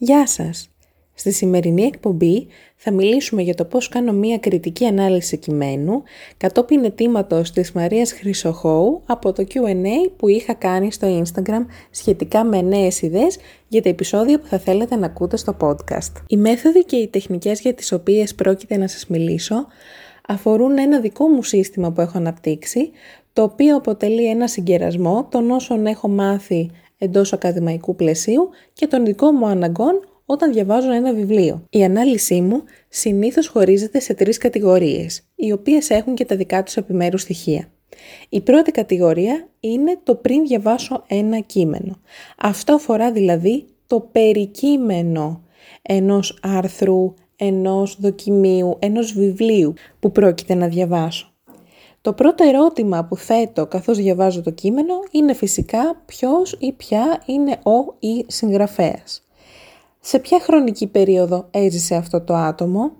Γεια σας! Στη σημερινή εκπομπή θα μιλήσουμε για το πώς κάνω μία κριτική ανάλυση κειμένου κατόπιν ετήματος της Μαρίας Χρυσοχώου από το Q&A που είχα κάνει στο Instagram σχετικά με νέες ιδέες για τα επεισόδια που θα θέλετε να ακούτε στο podcast. Οι μέθοδοι και οι τεχνικές για τις οποίες πρόκειται να σας μιλήσω αφορούν ένα δικό μου σύστημα που έχω αναπτύξει, το οποίο αποτελεί ένα συγκερασμό των όσων έχω μάθει εντός ακαδημαϊκού πλαισίου και των δικών μου αναγκών όταν διαβάζω ένα βιβλίο. Η ανάλυση μου συνήθως χωρίζεται σε τρεις κατηγορίες, οι οποίες έχουν και τα δικά τους επιμέρους στοιχεία. Η πρώτη κατηγορία είναι το πριν διαβάσω ένα κείμενο. Αυτό αφορά δηλαδή το περικείμενο ενός άρθρου, ενός δοκιμίου, ενός βιβλίου που πρόκειται να διαβάσω. Το πρώτο ερώτημα που θέτω καθώς διαβάζω το κείμενο είναι φυσικά ποιος ή ποια είναι ο ή συγγραφέας. Σε ποια χρονική περίοδο έζησε αυτό το άτομο,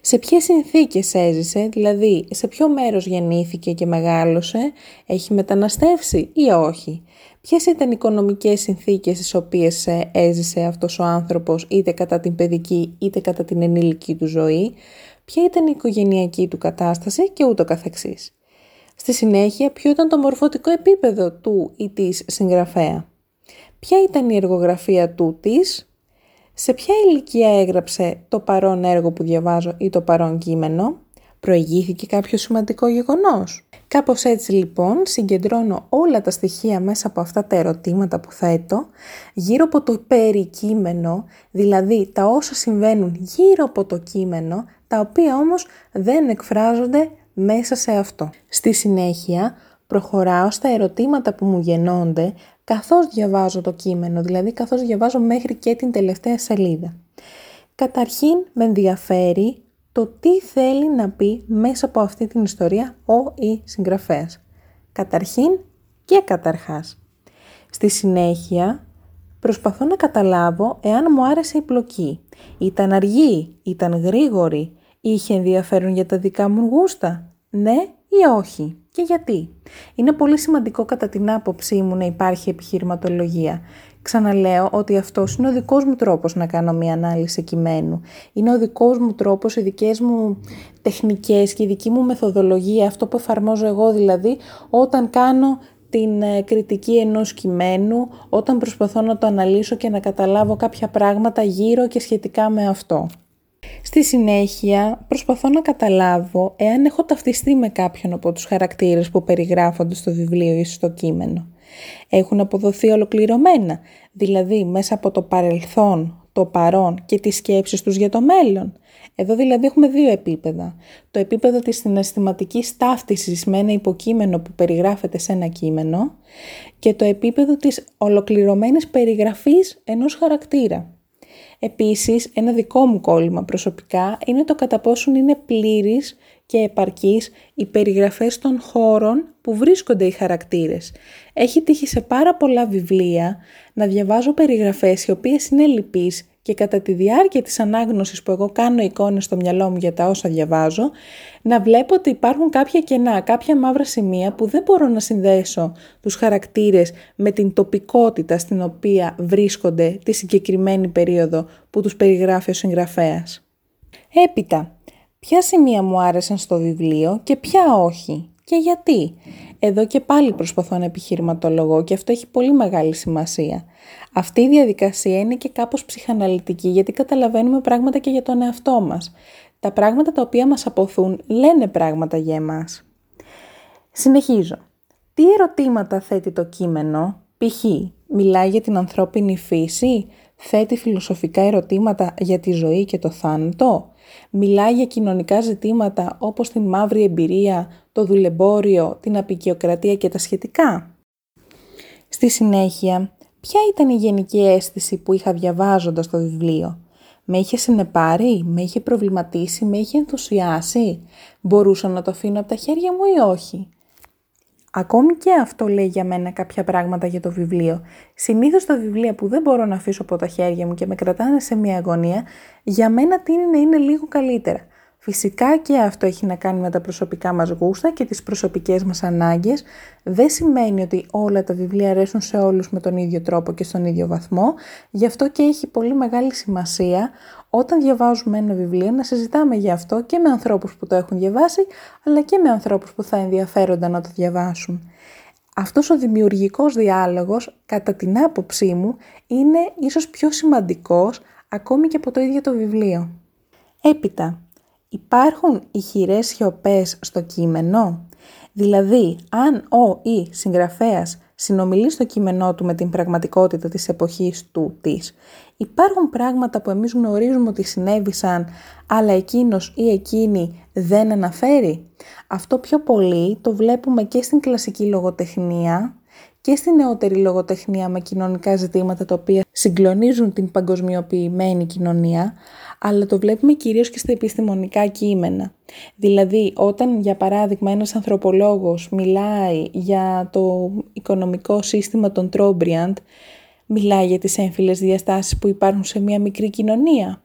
σε ποιες συνθήκες έζησε, δηλαδή σε ποιο μέρος γεννήθηκε και μεγάλωσε, έχει μεταναστεύσει ή όχι; Ποιες ήταν οι οικονομικές συνθήκες στις οποίες ε, έζησε αυτός ο άνθρωπος είτε κατά την παιδική είτε κατά την ενήλικη του ζωή, ποια ήταν η οικογενειακή του κατάσταση και ούτω καθεξής. Στη συνέχεια, ποιο ήταν το μορφωτικό επίπεδο του ή της συγγραφέα. Ποια ήταν η εργογραφία του της, σε ποια ηλικία έγραψε το παρόν έργο που διαβάζω ή το παρόν κείμενο, προηγήθηκε κάποιο σημαντικό γεγονός. Κάπως έτσι λοιπόν συγκεντρώνω όλα τα στοιχεία μέσα από αυτά τα ερωτήματα που θέτω γύρω από το περικείμενο, δηλαδή τα όσα συμβαίνουν γύρω από το κείμενο, τα οποία όμως δεν εκφράζονται μέσα σε αυτό. Στη συνέχεια προχωράω στα ερωτήματα που μου γεννώνται καθώς διαβάζω το κείμενο, δηλαδή καθώς διαβάζω μέχρι και την τελευταία σελίδα. Καταρχήν με ενδιαφέρει το τι θέλει να πει μέσα από αυτή την ιστορία ο ή συγγραφέας. Καταρχήν και καταρχάς. Στη συνέχεια προσπαθώ να καταλάβω εάν μου άρεσε η πλοκή. Ήταν αργή, ήταν γρήγορη, είχε ενδιαφέρον για τα δικά μου γούστα, ναι ή όχι και γιατί. Είναι πολύ σημαντικό κατά την άποψή μου να υπάρχει επιχειρηματολογία. Ξαναλέω ότι αυτός είναι ο δικός μου τρόπος να κάνω μια ανάλυση κειμένου. Είναι ο δικός μου τρόπος, οι δικές μου τεχνικές και η δική μου μεθοδολογία, αυτό που εφαρμόζω εγώ δηλαδή, όταν κάνω την ε, κριτική ενός κειμένου, όταν προσπαθώ να το αναλύσω και να καταλάβω κάποια πράγματα γύρω και σχετικά με αυτό. Στη συνέχεια προσπαθώ να καταλάβω εάν έχω ταυτιστεί με κάποιον από τους χαρακτήρες που περιγράφονται στο βιβλίο ή στο κείμενο. Έχουν αποδοθεί ολοκληρωμένα, δηλαδή μέσα από το παρελθόν, το παρόν και τις σκέψεις τους για το μέλλον. Εδώ δηλαδή έχουμε δύο επίπεδα. Το επίπεδο της συναισθηματικής ταύτισης με ένα υποκείμενο που περιγράφεται σε ένα κείμενο και το επίπεδο της ολοκληρωμένης περιγραφής ενός χαρακτήρα. Επίσης, ένα δικό μου κόλλημα προσωπικά είναι το κατά πόσον είναι πλήρης και επαρκής οι περιγραφές των χώρων που βρίσκονται οι χαρακτήρες. Έχει τύχει σε πάρα πολλά βιβλία να διαβάζω περιγραφές οι οποίες είναι λυπείς και κατά τη διάρκεια της ανάγνωσης που εγώ κάνω εικόνες στο μυαλό μου για τα όσα διαβάζω, να βλέπω ότι υπάρχουν κάποια κενά, κάποια μαύρα σημεία που δεν μπορώ να συνδέσω τους χαρακτήρες με την τοπικότητα στην οποία βρίσκονται τη συγκεκριμένη περίοδο που τους περιγράφει ο συγγραφέας. Έπειτα, ποια σημεία μου άρεσαν στο βιβλίο και ποια όχι και γιατί. Εδώ και πάλι προσπαθώ να επιχειρηματολογώ και αυτό έχει πολύ μεγάλη σημασία. Αυτή η διαδικασία είναι και κάπως ψυχαναλυτική γιατί καταλαβαίνουμε πράγματα και για τον εαυτό μας. Τα πράγματα τα οποία μας αποθούν λένε πράγματα για εμάς. Συνεχίζω. Τι ερωτήματα θέτει το κείμενο, π.χ. μιλάει για την ανθρώπινη φύση, θέτει φιλοσοφικά ερωτήματα για τη ζωή και το θάνατο, μιλάει για κοινωνικά ζητήματα όπως την μαύρη εμπειρία, το δουλεμπόριο, την απεικιοκρατία και τα σχετικά. Στη συνέχεια, ποια ήταν η γενική αίσθηση που είχα διαβάζοντας το βιβλίο; Με είχε συνεπάρει, με είχε προβληματίσει, με είχε ενθουσιάσει; Μπορούσα να το αφήνω από τα χέρια μου ή όχι; Ακόμη και αυτό λέει για μένα κάποια πράγματα για το βιβλίο. Συνήθως τα βιβλία που δεν μπορώ να αφήσω από τα χέρια μου και με κρατάνε σε μια αγωνία, για μένα τίνει να είναι λίγο καλύτερα. Φυσικά και αυτό έχει να κάνει με τα προσωπικά μας γούστα και τις προσωπικές μας ανάγκες. Δεν σημαίνει ότι όλα τα βιβλία αρέσουν σε όλους με τον ίδιο τρόπο και στον ίδιο βαθμό. Γι' αυτό και έχει πολύ μεγάλη σημασία όταν διαβάζουμε ένα βιβλίο να συζητάμε για αυτό και με ανθρώπους που το έχουν διαβάσει, αλλά και με ανθρώπους που θα ενδιαφέρονταν να το διαβάσουν. Αυτός ο δημιουργικός διάλογος, κατά την άποψή μου, είναι ίσως πιο σημαντικός ακόμη και από το ίδιο το βιβλίο. Έπειτα, υπάρχουν ηχηρές σιωπές στο κείμενο; Δηλαδή, αν ο ή συγγραφέας συνομιλεί στο κείμενό του με την πραγματικότητα της εποχής του της, υπάρχουν πράγματα που εμείς γνωρίζουμε ότι συνέβησαν, αλλά εκείνος ή εκείνη δεν αναφέρει; Αυτό πιο πολύ το βλέπουμε και στην κλασική λογοτεχνία και στην νεότερη λογοτεχνία με κοινωνικά ζητήματα τα οποία συγκλονίζουν την παγκοσμιοποιημένη κοινωνία, αλλά το βλέπουμε κυρίως και στα επιστημονικά κείμενα. Δηλαδή, όταν για παράδειγμα ένας ανθρωπολόγος μιλάει για το οικονομικό σύστημα των Τρόμπριαντ, μιλάει για τις έμφυλες διαστάσεις που υπάρχουν σε μια μικρή κοινωνία.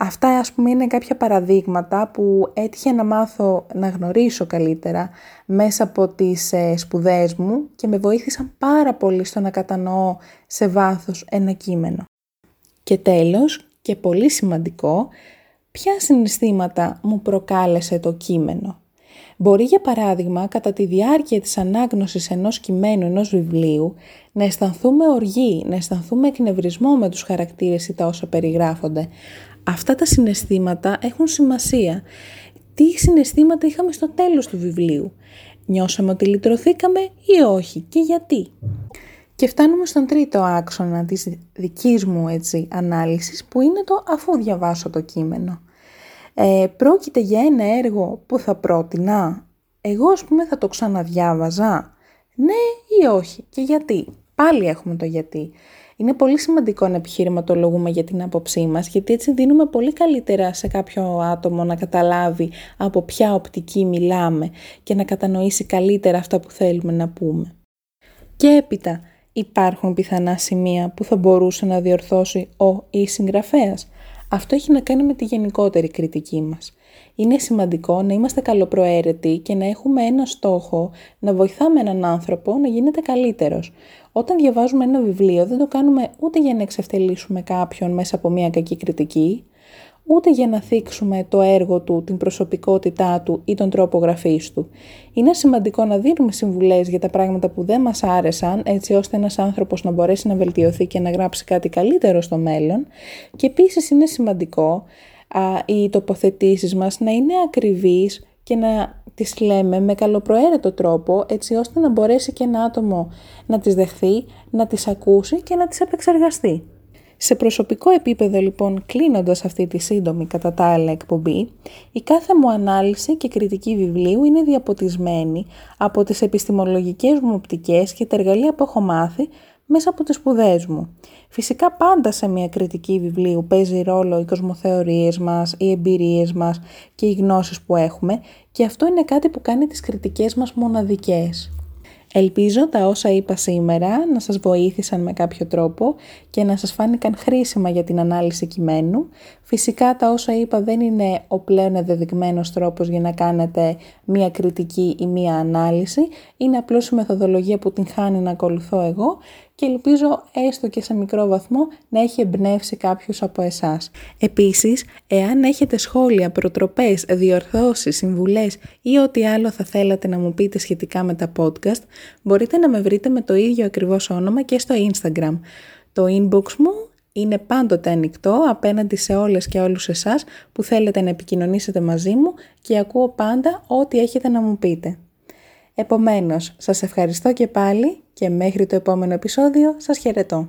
Αυτά ας πούμε είναι κάποια παραδείγματα που έτυχε να μάθω να γνωρίσω καλύτερα μέσα από τις ε, σπουδές μου και με βοήθησαν πάρα πολύ στο να κατανοώ σε βάθος ένα κείμενο. Και τέλος, και πολύ σημαντικό, ποια συναισθήματα μου προκάλεσε το κείμενο. Μπορεί για παράδειγμα κατά τη διάρκεια της ανάγνωσης ενός κειμένου, ενός βιβλίου, να αισθανθούμε οργή, να αισθανθούμε εκνευρισμό με τους χαρακτήρες ή τα όσα περιγράφονται. Αυτά τα συναισθήματα έχουν σημασία. Τι συναισθήματα είχαμε στο τέλος του βιβλίου; Νιώσαμε ότι λυτρωθήκαμε ή όχι; Και γιατί; Και φτάνουμε στον τρίτο άξονα της δικής μου έτσι, ανάλυσης που είναι το αφού διαβάσω το κείμενο. Ε, πρόκειται για ένα έργο που θα πρότεινα; Εγώ ας πούμε θα το ξαναδιάβαζα; Ναι ή όχι; Και γιατί; Πάλι έχουμε το γιατί. Είναι πολύ σημαντικό να επιχειρηματολογούμε για την άποψή μας, γιατί έτσι δίνουμε πολύ καλύτερα σε κάποιο άτομο να καταλάβει από ποια οπτική μιλάμε και να κατανοήσει καλύτερα αυτά που θέλουμε να πούμε. Και έπειτα, υπάρχουν πιθανά σημεία που θα μπορούσε να διορθώσει ο ή συγγραφέας. Αυτό έχει να κάνει με τη γενικότερη κριτική μας. Είναι σημαντικό να είμαστε καλοπροαίρετοι και να έχουμε ένα στόχο να βοηθάμε έναν άνθρωπο να γίνεται καλύτερος. Όταν διαβάζουμε ένα βιβλίο δεν το κάνουμε ούτε για να εξευτελίσουμε κάποιον μέσα από μια κακή κριτική, ούτε για να θίξουμε το έργο του, την προσωπικότητά του ή τον τρόπο γραφής του. Είναι σημαντικό να δίνουμε συμβουλές για τα πράγματα που δεν μας άρεσαν, έτσι ώστε ένας άνθρωπος να μπορέσει να βελτιωθεί και να γράψει κάτι καλύτερο στο μέλλον. Και επίσης είναι σημαντικό α, οι τοποθετήσεις μας να είναι ακριβείς και να τις λέμε με καλοπροαίρετο τρόπο έτσι ώστε να μπορέσει και ένα άτομο να τις δεχθεί, να τις ακούσει και να τις επεξεργαστεί. Σε προσωπικό επίπεδο λοιπόν κλείνοντας αυτή τη σύντομη κατά τα άλλα εκπομπή, η κάθε μου ανάλυση και κριτική βιβλίου είναι διαποτισμένη από τις επιστημολογικές μου οπτικές και τα εργαλεία που έχω μάθει μέσα από τις σπουδές μου. Φυσικά πάντα σε μια κριτική βιβλίου παίζει ρόλο οι κοσμοθεωρίες μας, οι εμπειρίες μας και οι γνώσεις που έχουμε και αυτό είναι κάτι που κάνει τις κριτικές μας μοναδικές. Ελπίζω τα όσα είπα σήμερα να σας βοήθησαν με κάποιο τρόπο και να σας φάνηκαν χρήσιμα για την ανάλυση κειμένου. Φυσικά τα όσα είπα δεν είναι ο πλέον εδεδειγμένος τρόπος για να κάνετε μία κριτική ή μία ανάλυση. Είναι απλώς η μεθοδολογία που την χάνει να ακολουθώ εγώ και ελπίζω έστω και σε μικρό βαθμό να έχει εμπνεύσει κάποιους από εσάς. Επίσης, εάν έχετε σχόλια, προτροπές, διορθώσεις, συμβουλές ή ό,τι άλλο θα θέλατε να μου πείτε σχετικά με τα podcast, μπορείτε να με βρείτε με το ίδιο ακριβώς όνομα και στο Instagram. Το inbox μου είναι πάντοτε ανοιχτό απέναντι σε όλες και όλους εσάς που θέλετε να επικοινωνήσετε μαζί μου και ακούω πάντα ό,τι έχετε να μου πείτε. Επομένως, σας ευχαριστώ και πάλι και μέχρι το επόμενο επεισόδιο σας χαιρετώ.